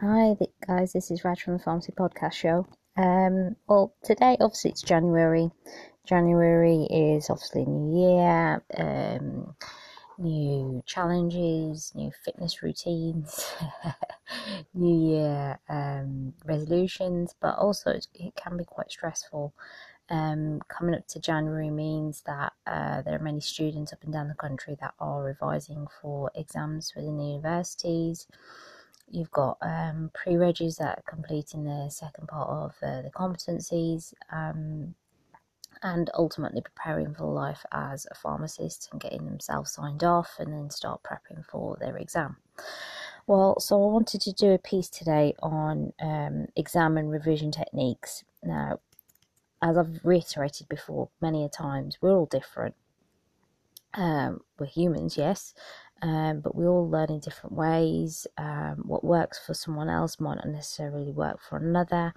Hi, guys. This is Raj from the Pharmacy Podcast Show. Um, well, today, obviously, it's January. January is obviously new year, um, new challenges, new fitness routines, new year um, resolutions, but also it can be quite stressful. Um, coming up to January means that uh, there are many students up and down the country that are revising for exams within the universities. You've got um, pre-regis that are completing the second part of uh, the competencies um, and ultimately preparing for life as a pharmacist and getting themselves signed off and then start prepping for their exam. Well, so I wanted to do a piece today on um, exam and revision techniques. Now, as I've reiterated before many a times, we're all different. Um, we're humans, yes, um, but we all learn in different ways. Um, what works for someone else might not necessarily work for another.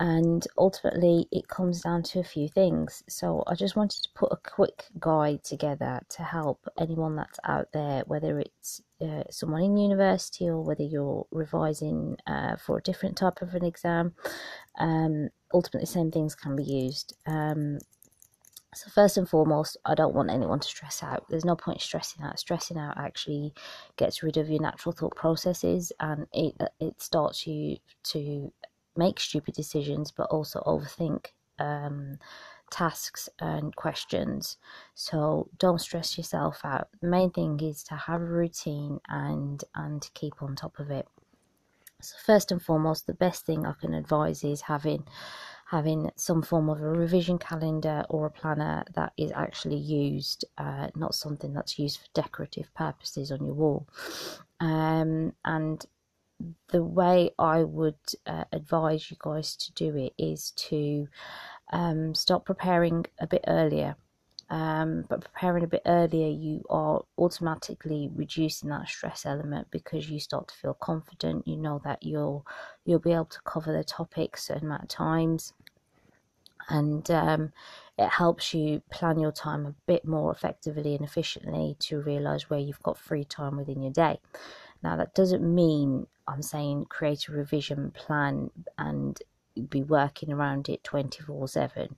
And ultimately, it comes down to a few things. So, I just wanted to put a quick guide together to help anyone that's out there, whether it's uh, someone in university or whether you're revising uh, for a different type of an exam. Um, ultimately, same things can be used. Um, so first and foremost, I don't want anyone to stress out. There's no point stressing out. Stressing out actually gets rid of your natural thought processes, and it it starts you to make stupid decisions, but also overthink um, tasks and questions. So don't stress yourself out. The main thing is to have a routine and and keep on top of it. So first and foremost, the best thing I can advise is having having some form of a revision calendar or a planner that is actually used, uh, not something that's used for decorative purposes on your wall. Um, and the way I would uh, advise you guys to do it is to um, start preparing a bit earlier. Um, but preparing a bit earlier, you are automatically reducing that stress element because you start to feel confident. You know that you'll you'll be able to cover the topic a certain amount of times, and um, it helps you plan your time a bit more effectively and efficiently to realize where you've got free time within your day. Now, that doesn't mean I'm saying create a revision plan and be working around it 24 7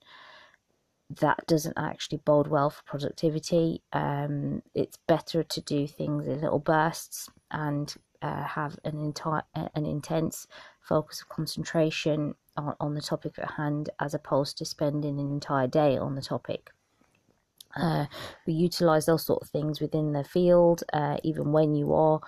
that doesn't actually bode well for productivity. Um, it's better to do things in little bursts and uh, have an entire an intense focus of concentration on, on the topic at hand, as opposed to spending an entire day on the topic. Uh, we utilize those sort of things within the field, uh, even when you are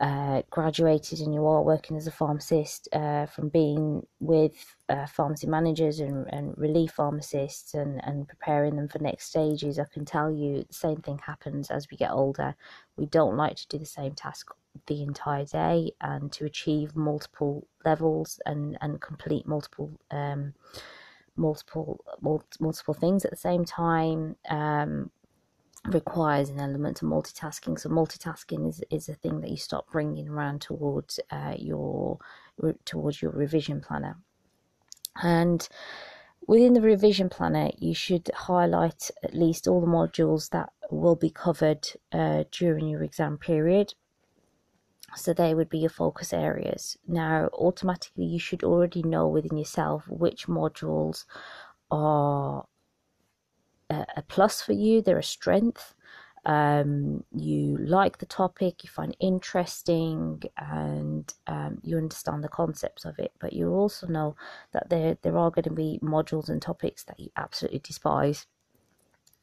uh, graduated and you are working as a pharmacist uh, from being with uh, pharmacy managers and, and relief pharmacists and, and preparing them for next stages, I can tell you the same thing happens as we get older. We don't like to do the same task the entire day and to achieve multiple levels and, and complete multiple um, multiple multiple things at the same time. Um, requires an element of multitasking. So multitasking is, is a thing that you start bringing around towards uh, your towards your revision planner. And within the revision planner, you should highlight at least all the modules that will be covered uh, during your exam period. So they would be your focus areas. Now, automatically, you should already know within yourself which modules are a, plus for you, they're a strength. Um, you like the topic, you find interesting, and um, you understand the concepts of it. But you also know that there there are going to be modules and topics that you absolutely despise,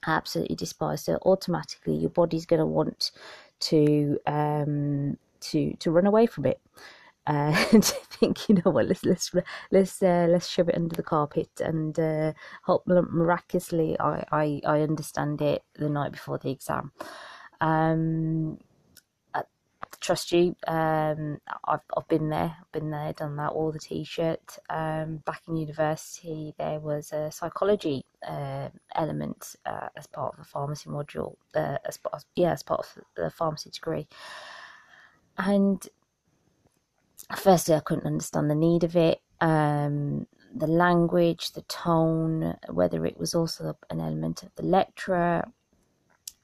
absolutely despise. So automatically, your body's going to want to um, to to run away from it uh, and think, you know what, let's let's let's uh, let's shove it under the carpet and uh, hope miraculously I, I I understand it the night before the exam. Um, I trust you. Um, I've I've been there, been there, done that. All the t-shirt. Um, back in university, there was a psychology uh, element uh, as part of the pharmacy module. Uh, as part, of, yeah, as part of the pharmacy degree, and firstly, I couldn't understand the need of it. Um, the language, the tone, whether it was also an element of the lecturer.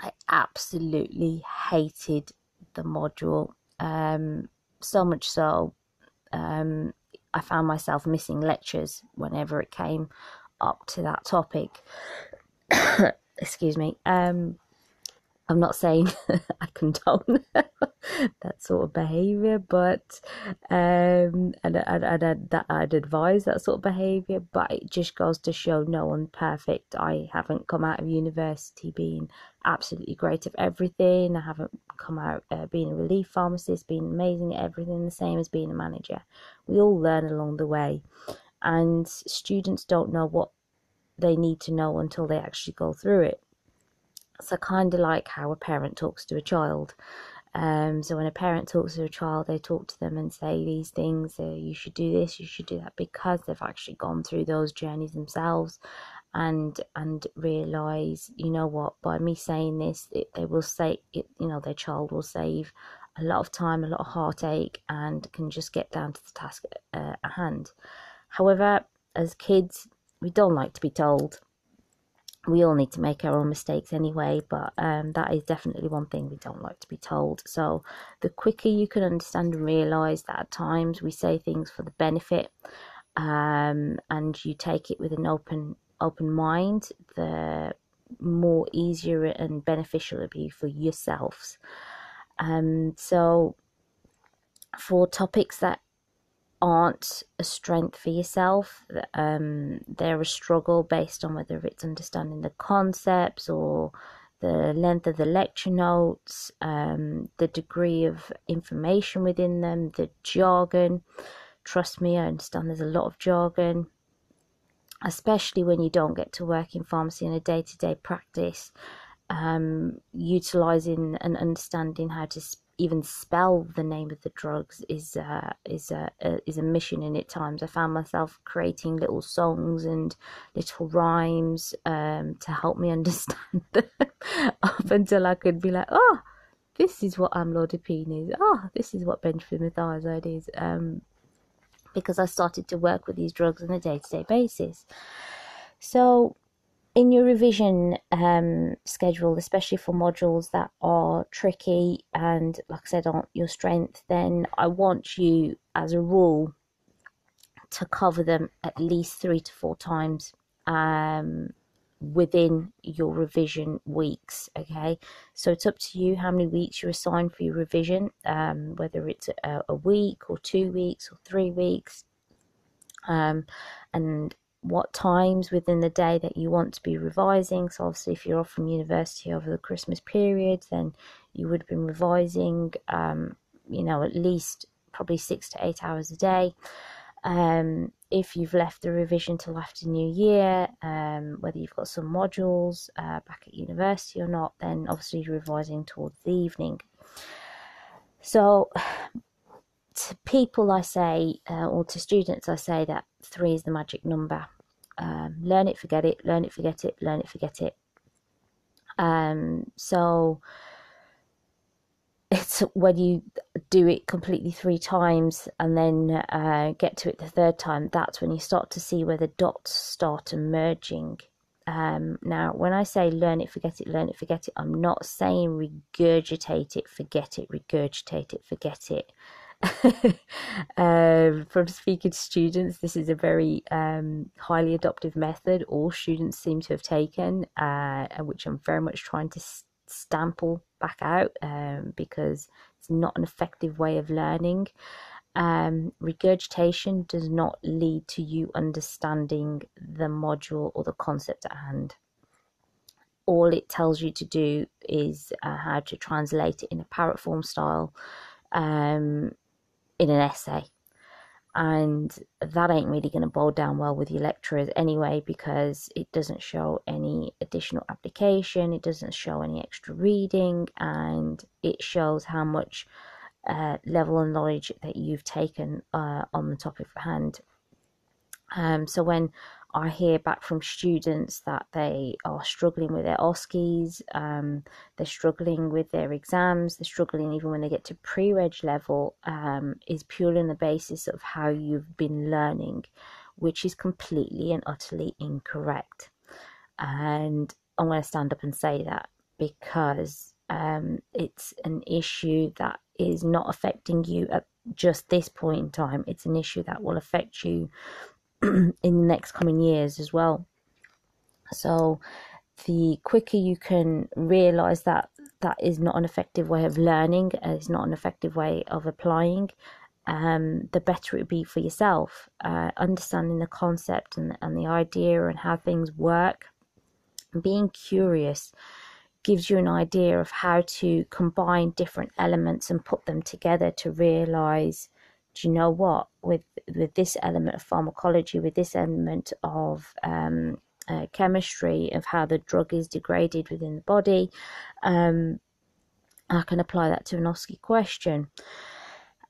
I absolutely hated the module. Um, so much so, Um, I found myself missing lectures whenever it came up to that topic. Excuse me. Um, I'm not saying I condone that sort of behaviour, but um, and, and, and that I'd advise that sort of behaviour, but it just goes to show no one's perfect. I haven't come out of university being absolutely great at everything. I haven't come out uh, being a relief pharmacist, being amazing at everything, the same as being a manager. We all learn along the way, and students don't know what they need to know until they actually go through it so kind of like how a parent talks to a child. Um, so when a parent talks to a child, they talk to them and say these things. Uh, you should do this. You should do that because they've actually gone through those journeys themselves, and and realize, you know what, by me saying this, it, they will say, it, you know, their child will save a lot of time, a lot of heartache, and can just get down to the task uh, at hand. However, as kids, we don't like to be told we all need to make our own mistakes anyway, but um, that is definitely one thing we don't like to be told. So, the quicker you can understand and realize that at times we say things for the benefit, um, and you take it with an open open mind, the more easier and beneficial it'll be for yourselves. Um, so, for topics that aren't a strength for yourself. Um, they're a struggle based on whether it's understanding the concepts or the length of the lecture notes, um, the degree of information within them, the jargon. Trust me, I understand there's a lot of jargon, especially when you don't get to work in pharmacy in a day to day practice. Um, utilizing and understanding how to even spell the name of the drugs is uh, is a, a, is a mission in it. Times I found myself creating little songs and little rhymes um, to help me understand them up until I could be like, oh, this is what amlodipine is. Oh, this is what bendroflumethiazide is. Um, because I started to work with these drugs on a day to day basis. So in your revision um, schedule, especially for modules that are tricky and, like I said, aren't your strength, then I want you, as a rule, to cover them at least three to four times um, within your revision weeks. Okay, so it's up to you how many weeks you assign for your revision, um, whether it's a, a, week or two weeks or three weeks. Um, and what times within the day that you want to be revising. So, obviously, if you're off from university over the Christmas period, then you would have been revising, um, you know, at least probably six to eight hours a day. Um, if you've left the revision till after New Year, um, whether you've got some modules uh, back at university or not, then obviously you're revising towards the evening. So, to people, I say, uh, or to students, I say that three is the magic number. Um, learn it, forget it, learn it, forget it, learn it, forget it. Um, so it's when you do it completely three times and then uh, get to it the third time, that's when you start to see where the dots start emerging. Um, now, when I say learn it, forget it, learn it, forget it, I'm not saying regurgitate it, forget it, regurgitate it, forget it. um, from speaking to students, this is a very um, highly adoptive method all students seem to have taken, uh, which I'm very much trying to stample back out um, because it's not an effective way of learning. Um, regurgitation does not lead to you understanding the module or the concept at hand. All it tells you to do is uh, how to translate it in a parrot form style um, in an essay. And that ain't really going to boil down well with your lecturers anyway, because it doesn't show any additional application, it doesn't show any extra reading, and it shows how much uh, level of knowledge that you've taken uh, on the topic at hand. Um, so when I hear back from students that they are struggling with their OSCEs, um, they're struggling with their exams, they're struggling even when they get to pre reg level, um, is purely on the basis of how you've been learning, which is completely and utterly incorrect. And I'm going to stand up and say that because um, it's an issue that is not affecting you at just this point in time. It's an issue that will affect you in the next coming years as well. So, the quicker you can realize that that is not an effective way of learning, it's not an effective way of applying, um, the better it would be for yourself. Uh, understanding the concept and, and the idea and how things work, being curious gives you an idea of how to combine different elements and put them together to realize do you know what? With with this element of pharmacology with this element of um, uh, chemistry of how the drug is degraded within the body um, i can apply that to an OSCE question.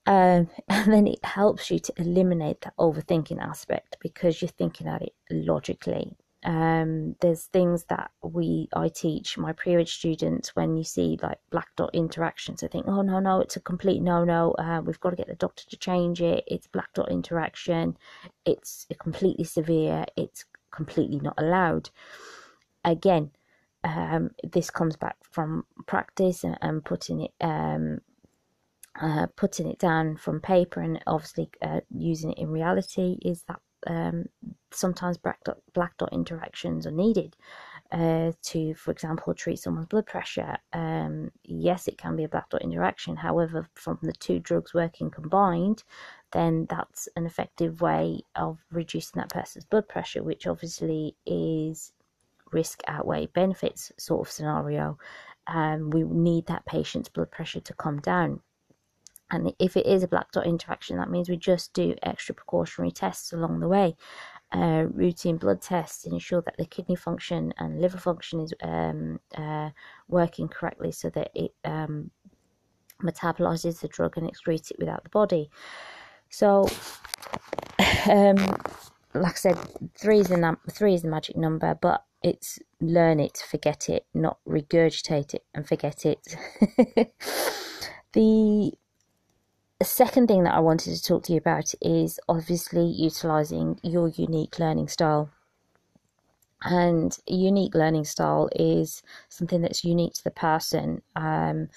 Um, and then it helps you to eliminate that overthinking aspect because you're thinking at it logically um, there's things that we I teach my pre-reg students when you see like black dot interactions. I think, oh no, no, it's a complete no, no. Uh, we've got to get the doctor to change it. It's black dot interaction. It's completely severe. It's completely not allowed. Again, um, this comes back from practice and, and putting it um, uh, putting it down from paper and obviously uh, using it in reality is that um, sometimes black dot, black dot interactions are needed uh, to, for example, treat someone's blood pressure. Um, yes, it can be a black dot interaction. However, from the two drugs working combined, then that's an effective way of reducing that person's blood pressure, which obviously is risk outweigh benefits sort of scenario. Um, we need that patient's blood pressure to come down. And if it is a black dot interaction, that means we just do extra precautionary tests along the way. Uh, routine blood tests and ensure that the kidney function and liver function is um, uh, working correctly so that it um, metabolizes the drug and excretes it without the body. So, um, like I said, three is the three is the magic number, but it's learn it, forget it, not regurgitate it and forget it. the the second thing that I wanted to talk to you about is obviously utilizing your unique learning style. And unique learning style is something that's unique to the person. Um,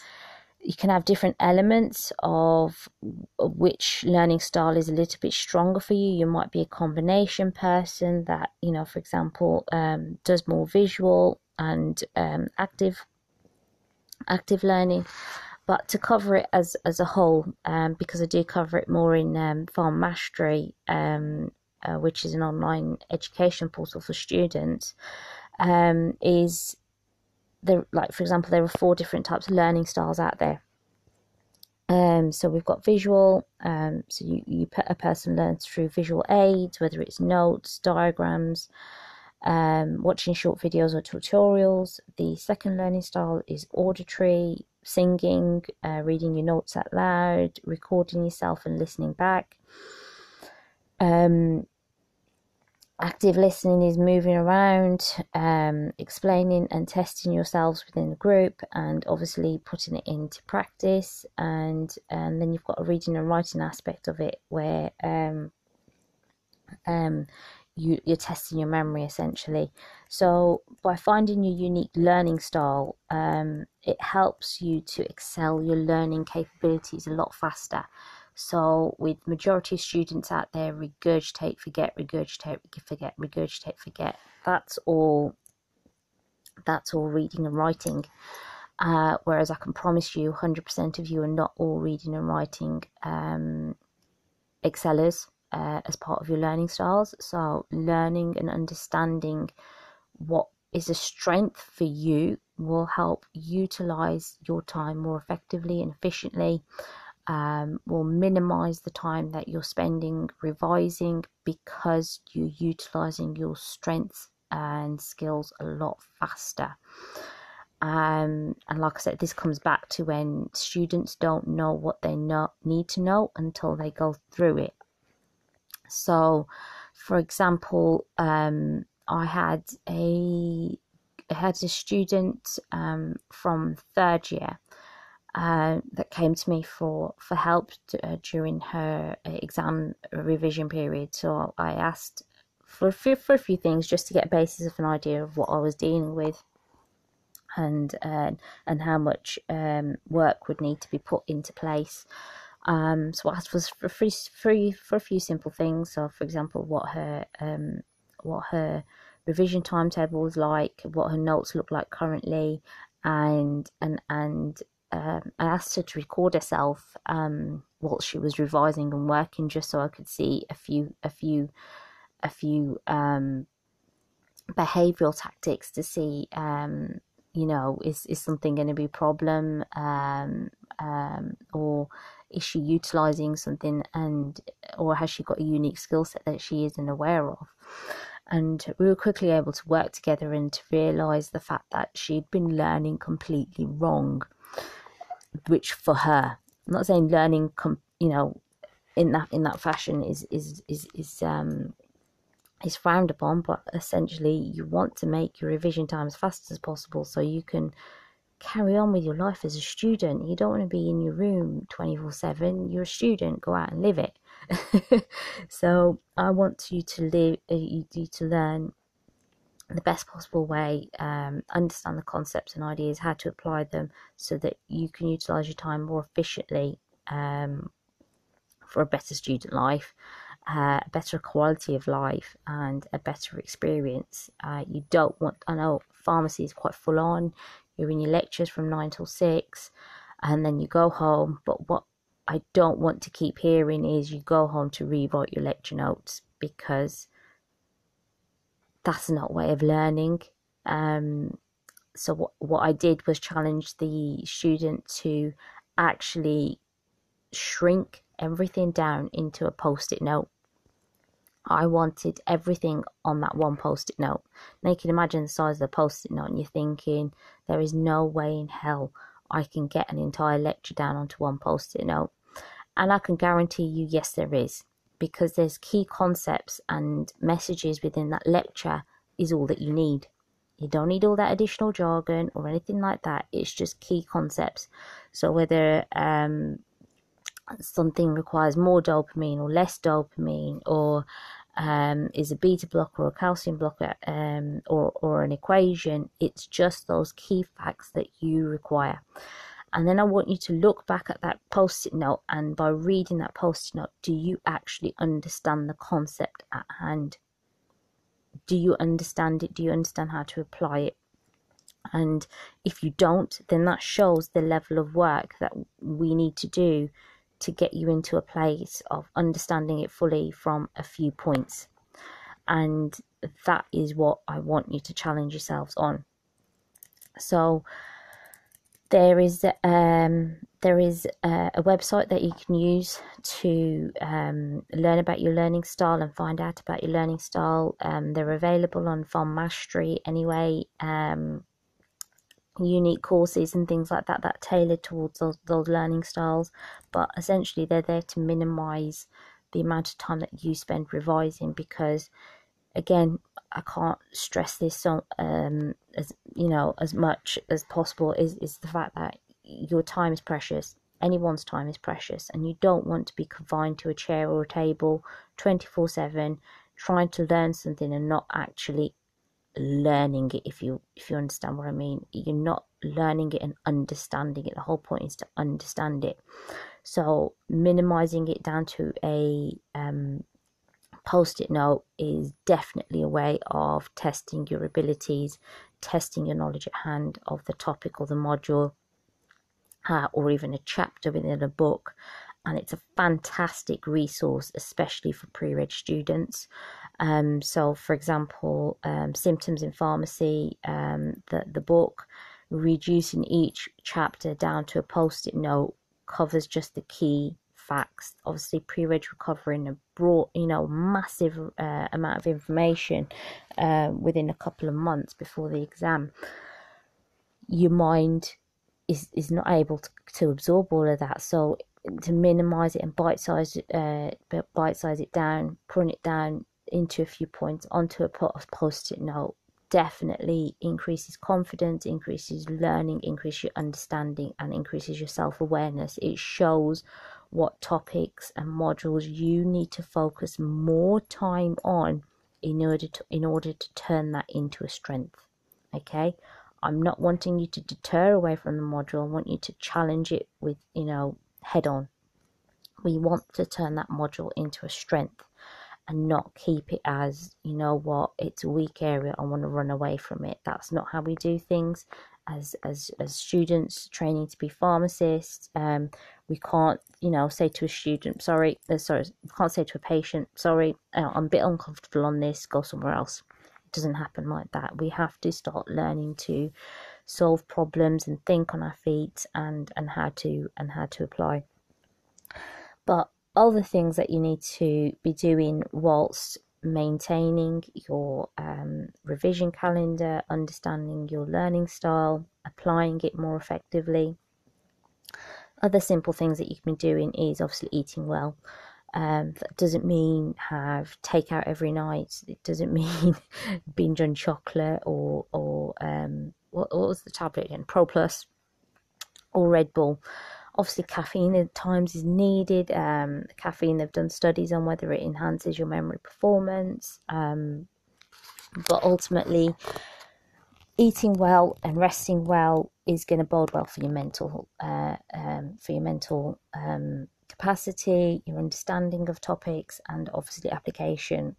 you can have different elements of which learning style is a little bit stronger for you. You might be a combination person that, you know, for example, um, does more visual and um, active active learning but to cover it as as a whole, um, because I do cover it more in um, Pharm Mastery, um, uh, which is an online education portal for students, um, is there like for example there are four different types of learning styles out there. Um, so we've got visual. Um, so you, you a person learns through visual aids, whether it's notes, diagrams, um, watching short videos or tutorials. The second learning style is auditory, singing, uh, reading your notes out loud, recording yourself and listening back. Um, active listening is moving around, um, explaining and testing yourselves within the group, and obviously putting it into practice. And and then you've got a reading and writing aspect of it where um, um, you, you're testing your memory essentially. So by finding your unique learning style, um, it helps you to excel your learning capabilities a lot faster. So with majority of students out there, regurgitate, forget, regurgitate, forget, regurgitate, forget. That's all. That's all reading and writing. Uh, whereas I can promise you, 100% of you are not all reading and writing um, excellers uh, as part of your learning styles. So, learning and understanding what is a strength for you will help utilize your time more effectively and efficiently. Um, will minimize the time that you're spending revising because you're utilizing your strengths and skills a lot faster. Um, and like I said, this comes back to when students don't know what they know, need to know until they go through it. So, for example, um, I had a I had a student um, from third year uh, that came to me for for help uh, during her exam revision period. So I asked for a few, for a few things just to get a basis of an idea of what I was dealing with. And uh, and how much um, work would need to be put into place Um, so I asked for for free, free for a few simple things. So, for example, what her um, what her revision timetable was like, what her notes look like currently, and and and um, I asked her to record herself um, while she was revising and working, just so I could see a few a few a few um, behavioral tactics to see um, you know is is something going to be a problem um, um, or is she utilizing something and or has she got a unique skill set that she isn't aware of? And we were quickly able to work together and to realize the fact that she'd been learning completely wrong which for her i'm not saying learning com- you know in that in that fashion is is is is um is frowned upon but essentially you want to make your revision time as fast as possible so you can carry on with your life as a student. You don't want to be in your room 24 7 you're a student go out and live it. So i want you to live uh, you, to learn the best possible way, um, understand the concepts and ideas, how to apply them so that you can utilize your time more efficiently um, for a better student life, uh, a better quality of life, and a better experience. Uh, you don't want, I know pharmacy is quite full on, you're in your lectures from 9 till 6, and then you go home, but what I don't want to keep hearing is you go home to rewrite your lecture notes because that's not way of learning. Um, so what what I did was challenge the student to actually shrink everything down into a post-it note. I wanted everything on that one post-it note. Now you can imagine the size of the post-it note and you're thinking there is no way in hell I can get an entire lecture down onto one post-it note. And I can guarantee you, yes, there is because there's key concepts and messages within that lecture is all that you need. You don't need all that additional jargon or anything like that. It's just key concepts. So whether um, something requires more dopamine or less dopamine, or um, is a beta blocker or a calcium blocker, um, or or an equation, it's just those key facts that you require. And then I want you to look back at that post it note, and by reading that post it note, do you actually understand the concept at hand? Do you understand it? Do you understand how to apply it? And if you don't, then that shows the level of work that we need to do to get you into a place of understanding it fully from a few points. And that is what I want you to challenge yourselves on. So, there is um, there is a, a, website that you can use to um, learn about your learning style and find out about your learning style. Um, they're available on Pharm Mastery anyway. Um, unique courses and things like that that tailored towards those, those learning styles, but essentially they're there to minimize the amount of time that you spend revising because again I can't stress this so um as you know as much as possible is is the fact that your time is precious. Anyone's time is precious, and you don't want to be confined to a chair or a table 24 7 trying to learn something and not actually learning it if you if you understand what I mean. You're not learning it and understanding it. The whole point is to understand it. So minimizing it down to a um, post it note is definitely a way of testing your abilities, testing your knowledge at hand of the topic or the module, uh, or even a chapter within a book. And it's a fantastic resource, especially for pre reg students. Um, so, for example, um, Symptoms in Pharmacy, um, the, the book, reducing each chapter down to a post it note covers just the key facts. Obviously, pre-reg recovering a broad, you know, massive uh, amount of information uh, within a couple of months before the exam. Your mind is is not able to, to absorb all of that. So to minimize it and bite size uh, bite size it down, putting it down into a few points onto a post-it note. Definitely increases confidence, increases learning, increases your understanding, and increases your self awareness. It shows what topics and modules you need to focus more time on in order to in order to turn that into a strength okay? I'm not wanting you to deter away from the module. I want you to challenge it with you know head on. We want to turn that module into a strength and not keep it as, you know what, it's a weak area, I want to run away from it. That's not how we do things as as as students training to be pharmacists. Um, we can't, you know, say to a student, sorry, uh, sorry, can't say to a patient, sorry, uh, I'm a bit uncomfortable on this, go somewhere else. It doesn't happen like that. We have to start learning to solve problems and think on our feet and and how to and how to apply. But other things that you need to be doing whilst maintaining your um, revision calendar, understanding your learning style, applying it more effectively. Other simple things that you can be doing is obviously eating well. Um, that doesn't mean have takeout every night. It doesn't mean binge on chocolate or or um, what, what was the tablet again? Pro Plus or Red Bull. Obviously, caffeine at times is needed. Um, caffeine, they've done studies on whether it enhances your memory performance. Um, but ultimately, eating well and resting well is going to bode well for your mental, uh, um, for your mental um, capacity, your understanding of topics, and obviously application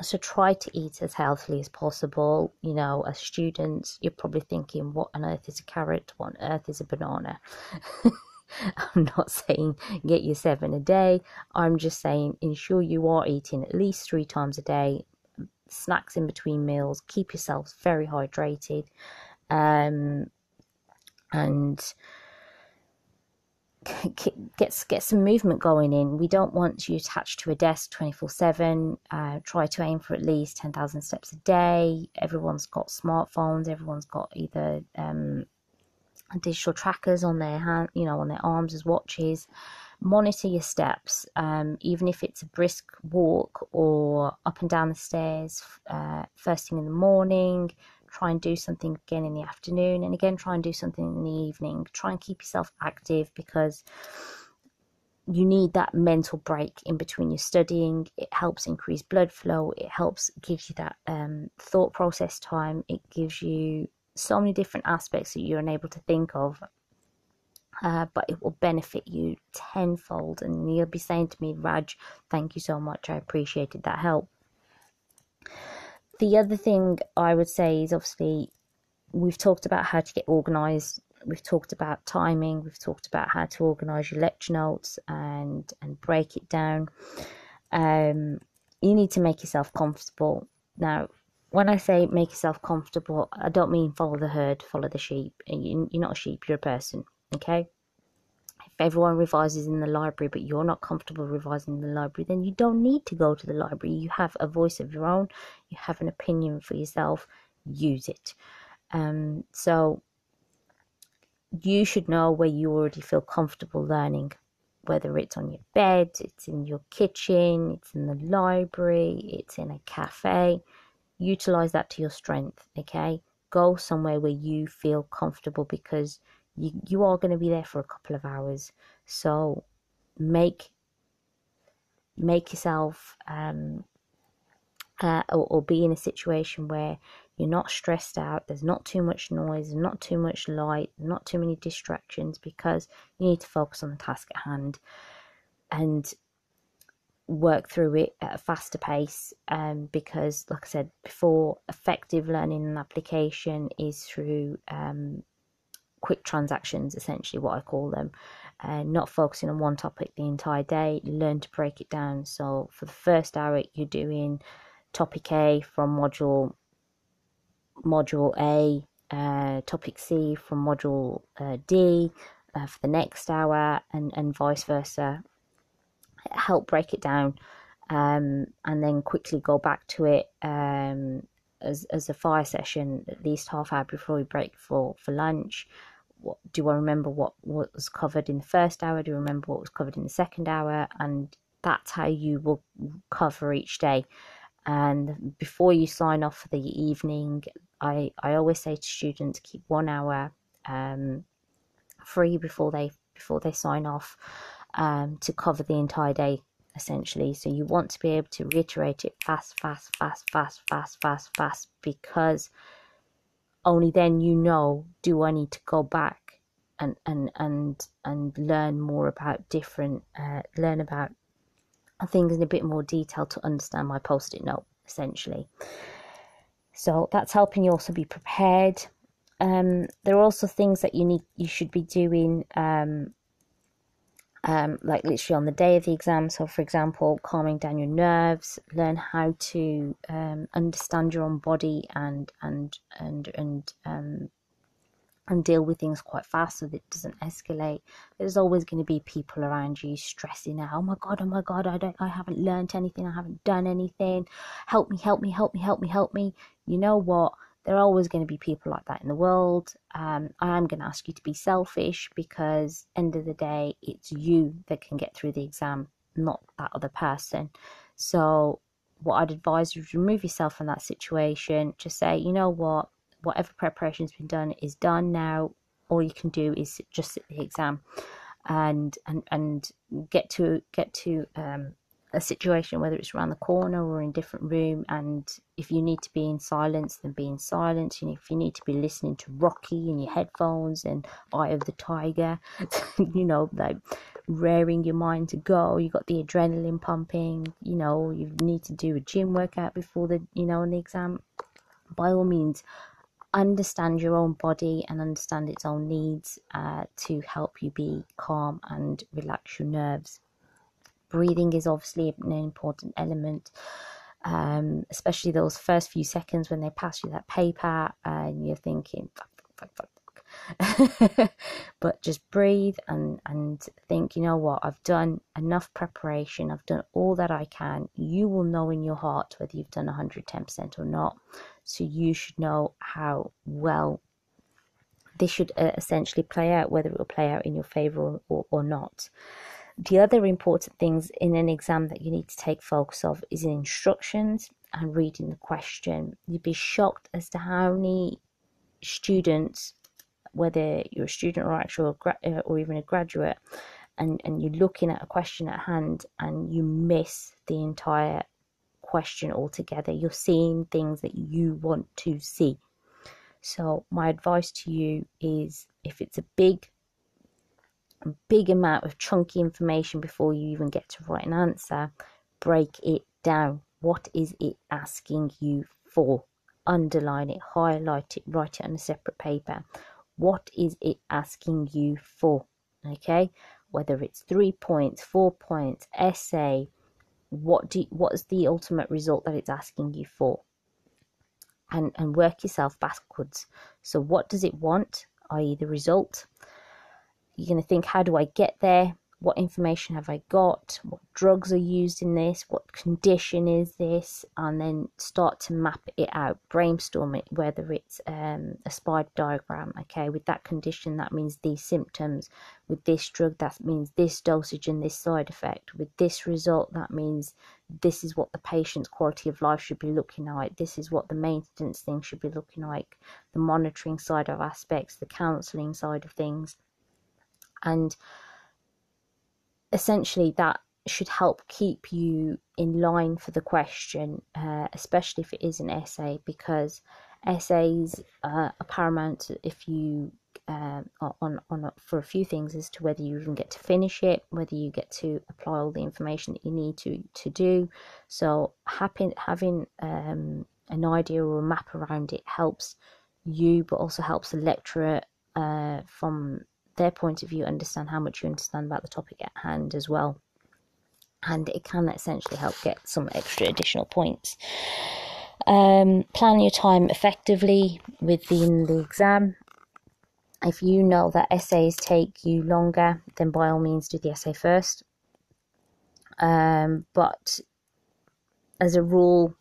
so try to eat as healthily as possible. You know, as students, you're probably thinking, what on earth is a carrot? What on earth is a banana? I'm not saying get your seven a day. I'm just saying ensure you are eating at least three times a day, snacks in between meals, keep yourselves very hydrated. Um, and get get some movement going in. We don't want you attached to a desk twenty four seven. Uh, try to aim for at least ten thousand steps a day. Everyone's got smartphones. Everyone's got either um, digital trackers on their hand, you know, on their arms as watches. Monitor your steps, um, even if it's a brisk walk or up and down the stairs uh, first thing in the morning try and do something again in the afternoon and again try and do something in the evening. Try and keep yourself active because you need that mental break in between your studying. It helps increase blood flow. It helps gives you that um, thought process time. It gives you so many different aspects that you're unable to think of. Uh, but it will benefit you tenfold. And you'll be saying to me raj thank you so much. I appreciated that help the other thing I would say is obviously we've talked about how to get organized. We've talked about timing. We've talked about how to organize your lecture notes and and break it down. Um, you need to make yourself comfortable. Now when i say make yourself comfortable i don't mean follow the herd follow the sheep. You're not a sheep you're a person okay everyone revises in the library but you're not comfortable revising in the library then you don't need to go to the library. You have a voice of your own. You have an opinion for yourself. Use it. Um, so you should know where you already feel comfortable learning whether it's on your bed it's in your kitchen it's in the library it's in a cafe. Utilize that to your strength okay? Go somewhere where you feel comfortable because you you are going to be there for a couple of hours. So make make yourself um uh, or, or be in a situation where you're not stressed out there's not too much noise not too much light not too many distractions because you need to focus on the task at hand and work through it at a faster pace um, because like i said before effective learning and application is through um, quick transactions, essentially what I call them, and uh, not focusing on one topic the entire day. Learn to break it down. So for the first hour, you're doing topic A from module module A, uh, topic C from module uh, D uh, for the next hour, and and vice versa. Help break it down, um, and then quickly go back to it. Um, as, as a fire session at least half hour before we break for, for lunch what do I remember what, what was covered in the first hour? Do I remember what was covered in the second hour? And that's how you will cover each day. And before you sign off for the evening, I, I always say to students keep one hour um, free before they before they sign off um, to cover the entire day essentially. So you want to be able to reiterate it fast, fast, fast, fast, fast, fast, fast because only then you know do I need to go back and and and and learn more about different uh, learn about things in a bit more detail to understand my post-it note essentially. So that's helping you also be prepared. Um, there are also things that you need you should be doing um, um, like literally on the day of the exam. So, for example, calming down your nerves, learn how to um, understand your own body and and and and um, and deal with things quite fast so that it doesn't escalate. There's always going to be people around you stressing out. Oh my god! Oh my god! I don't. I haven't learned anything. I haven't done anything. Help me! Help me! Help me! Help me! Help me! You know what? There are always going to be people like that in the world. Um, I am going to ask you to be selfish because end of the day, it's you that can get through the exam, not that other person. So what I'd advise is remove yourself from that situation. Just say, you know what, whatever preparation's been done is done now. All you can do is just sit the exam and and and get to get to um, a situation, whether it's around the corner or in a different room, and if you need to be in silence, then be in silence. And if you need to be listening to Rocky in your headphones and Eye of the Tiger, you know, like raring your mind to go. You got the adrenaline pumping. You know, you need to do a gym workout before the, you know, an exam. By all means, understand your own body and understand its own needs uh, to help you be calm and relax your nerves breathing is obviously an important element. Um, especially those first few seconds when they pass you that paper and you're thinking, fuck, fuck, fuck, but just breathe and, and think, you know what, I've done enough preparation, I've done all that I can. You will know in your heart whether you've done 110% or not. So you should know how well this should uh, essentially play out, whether it will play out in your favor or, or, or not. The other important things in an exam that you need to take focus of is instructions and reading the question. You'd be shocked as to how many students, whether you're a student or actual uh, or even a graduate, and, and you're looking at a question at hand and you miss the entire question altogether. You're seeing things that you want to see. So my advice to you is if it's a big a big amount of chunky information before you even get to write an answer, break it down. What is it asking you for? Underline it, highlight it, write it on a separate paper. What is it asking you for? Okay, whether it's three points, four points, essay, what do what is the ultimate result that it's asking you for? And and work yourself backwards. So what does it want, i.e. the result? You're going to think, how do I get there? What information have I got? What drugs are used in this? What condition is this? And then start to map it out, brainstorm it, whether it's um, a spider diagram. Okay, with that condition, that means these symptoms. With this drug, that means this dosage and this side effect. With this result, that means this is what the patient's quality of life should be looking like. This is what the maintenance thing should be looking like. The monitoring side of aspects, the counselling side of things and essentially that should help keep you in line for the question, uh, especially if it is an essay, because essays uh, are paramount if you uh, on on for a few things as to whether you even get to finish it, whether you get to apply all the information that you need to to do. So having having um, an idea or a map around it helps you, but also helps the lecturer uh, from their point of view understand how much you understand about the topic at hand as well. And it can essentially help get some extra additional points. Um, plan your time effectively within the exam. If you know that essays take you longer, then by all means do the essay first. Um, but as a rule,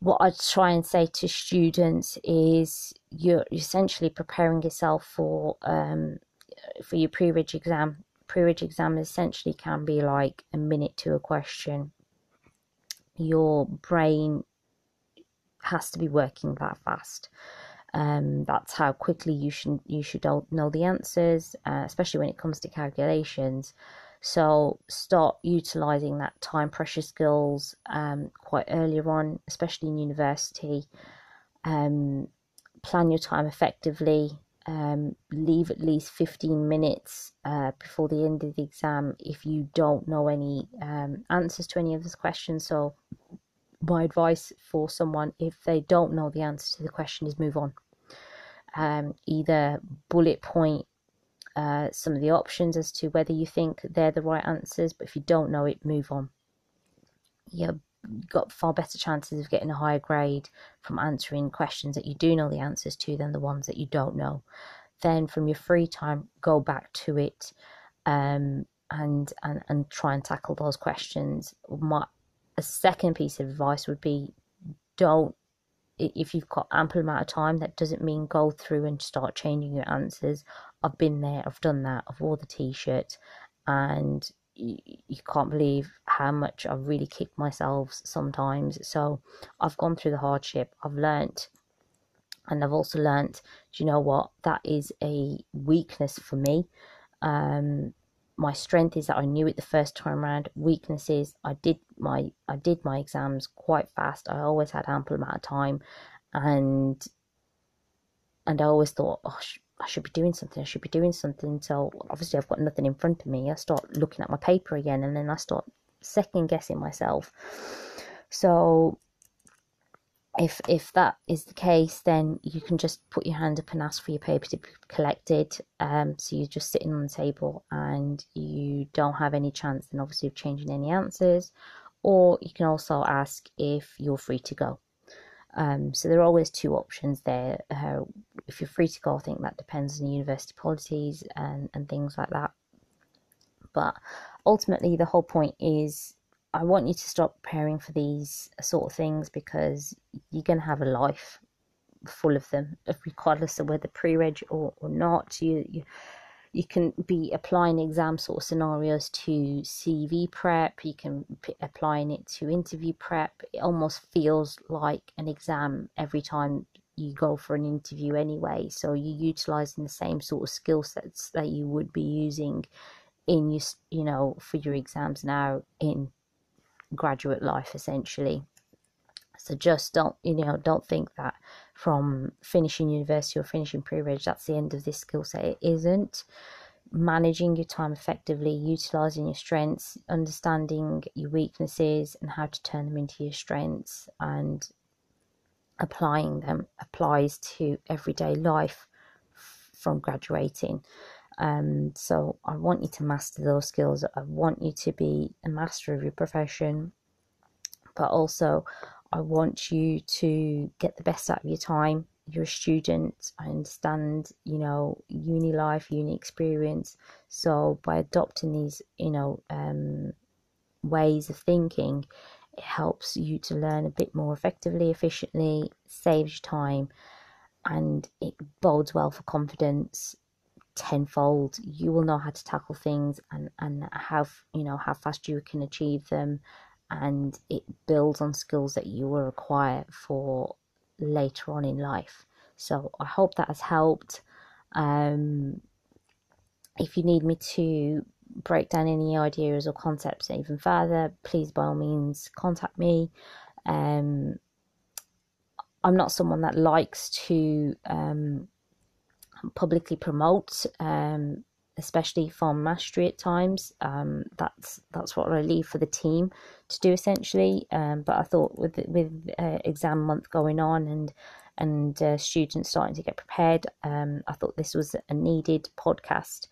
what I try and say to students is you're essentially preparing yourself for um, for your pre-reg exam pre-reg exam essentially can be like a minute to a question. Your brain has to be working that fast. Um, that's how quickly you should you should know the answers uh, especially when it comes to calculations. So start utilizing that time pressure skills um, quite earlier on especially in university. Um, plan your time effectively um, leave at least 15 minutes uh, before the end of the exam if you don't know any um, answers to any of those questions. So, my advice for someone if they don't know the answer to the question is move on. Um, either bullet point uh, some of the options as to whether you think they're the right answers, but if you don't know it, move on. You've got far better chances of getting a higher grade from answering questions that you do know the answers to than the ones that you don't know. Then, from your free time, go back to it um, and, and and try and tackle those questions. My a second piece of advice would be don't if you've got ample amount of time that doesn't mean go through and start changing your answers i've been there i've done that i've wore the t-shirt and you, you can't believe how much i've really kicked myself sometimes so i've gone through the hardship i've learnt and i've also learnt do you know what that is a weakness for me um my strength is that I knew it the first time around. Weaknesses, I did my I did my exams quite fast. I always had ample amount of time, and and I always thought, oh, I should be doing something. I should be doing something. So obviously, I've got nothing in front of me. I start looking at my paper again, and then I start second guessing myself. So if if that is the case, then you can just put your hand up and ask for your paper to be collected. Um, so you're just sitting on the table and you don't have any chance, then obviously of changing any answers. Or you can also ask if you're free to go. Um, so there are always two options there. Uh, if you're free to go, I think that depends on the university policies and and things like that. But ultimately, the whole point is I want you to stop preparing for these sort of things because you're going to have a life full of them, regardless of whether pre-reg or, or not. You, you you can be applying exam sort of scenarios to CV prep. You can be applying it to interview prep. It almost feels like an exam every time you go for an interview anyway. So you're utilizing the same sort of skill sets that you would be using in your, you know, for your exams now in graduate life essentially. So just don't you know don't think that from finishing university or finishing pre-reg that's the end of this skill set. It isn't. Managing your time effectively, utilizing your strengths, understanding your weaknesses and how to turn them into your strengths and applying them applies to everyday life from graduating. Um, so I want you to master those skills. I want you to be a master of your profession, but also I want you to get the best out of your time. You're a student. I understand, you know, uni life, uni experience. So by adopting these, you know, um, ways of thinking, it helps you to learn a bit more effectively, efficiently, saves time, and it bodes well for confidence tenfold you will know how to tackle things and and how you know how fast you can achieve them and it builds on skills that you will require for later on in life. So i hope that has helped. Um, if you need me to break down any ideas or concepts even further please by all means contact me. Um, i'm not someone that likes to um, publicly promote, um, especially from mastery at times. Um, that's that's what I leave for the team to do essentially. Um, but I thought with with uh, exam month going on and and uh, students starting to get prepared, um, I thought this was a needed podcast.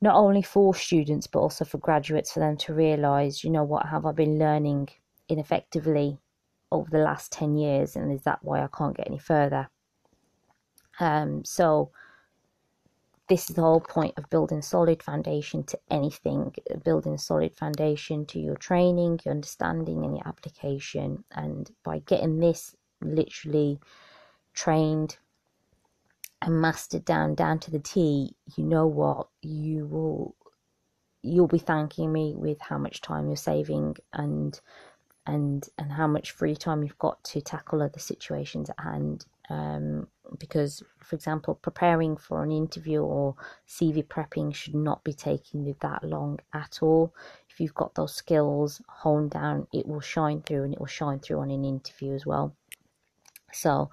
Not only for students but also for graduates, for them to realise, you know, what have I been learning ineffectively over the last 10 years and is that why I can't get any further um, so this is the whole point of building solid foundation to anything, building solid foundation to your training, your understanding, and your application. And by getting this literally trained and mastered down down to the T, you know what you will you'll be thanking me with how much time you're saving and and and how much free time you've got to tackle other situations at hand um, because, for example, preparing for an interview or CV prepping should not be taking you that long at all. If you've got those skills honed down, it will shine through and it will shine through on an interview as well. So,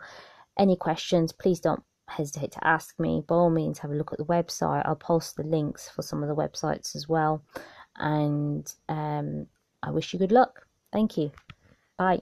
any questions, please don't hesitate to ask me, by all means, have a look at the website. I'll post the links for some of the websites as well. And um, I wish you good luck. Thank you. Bye.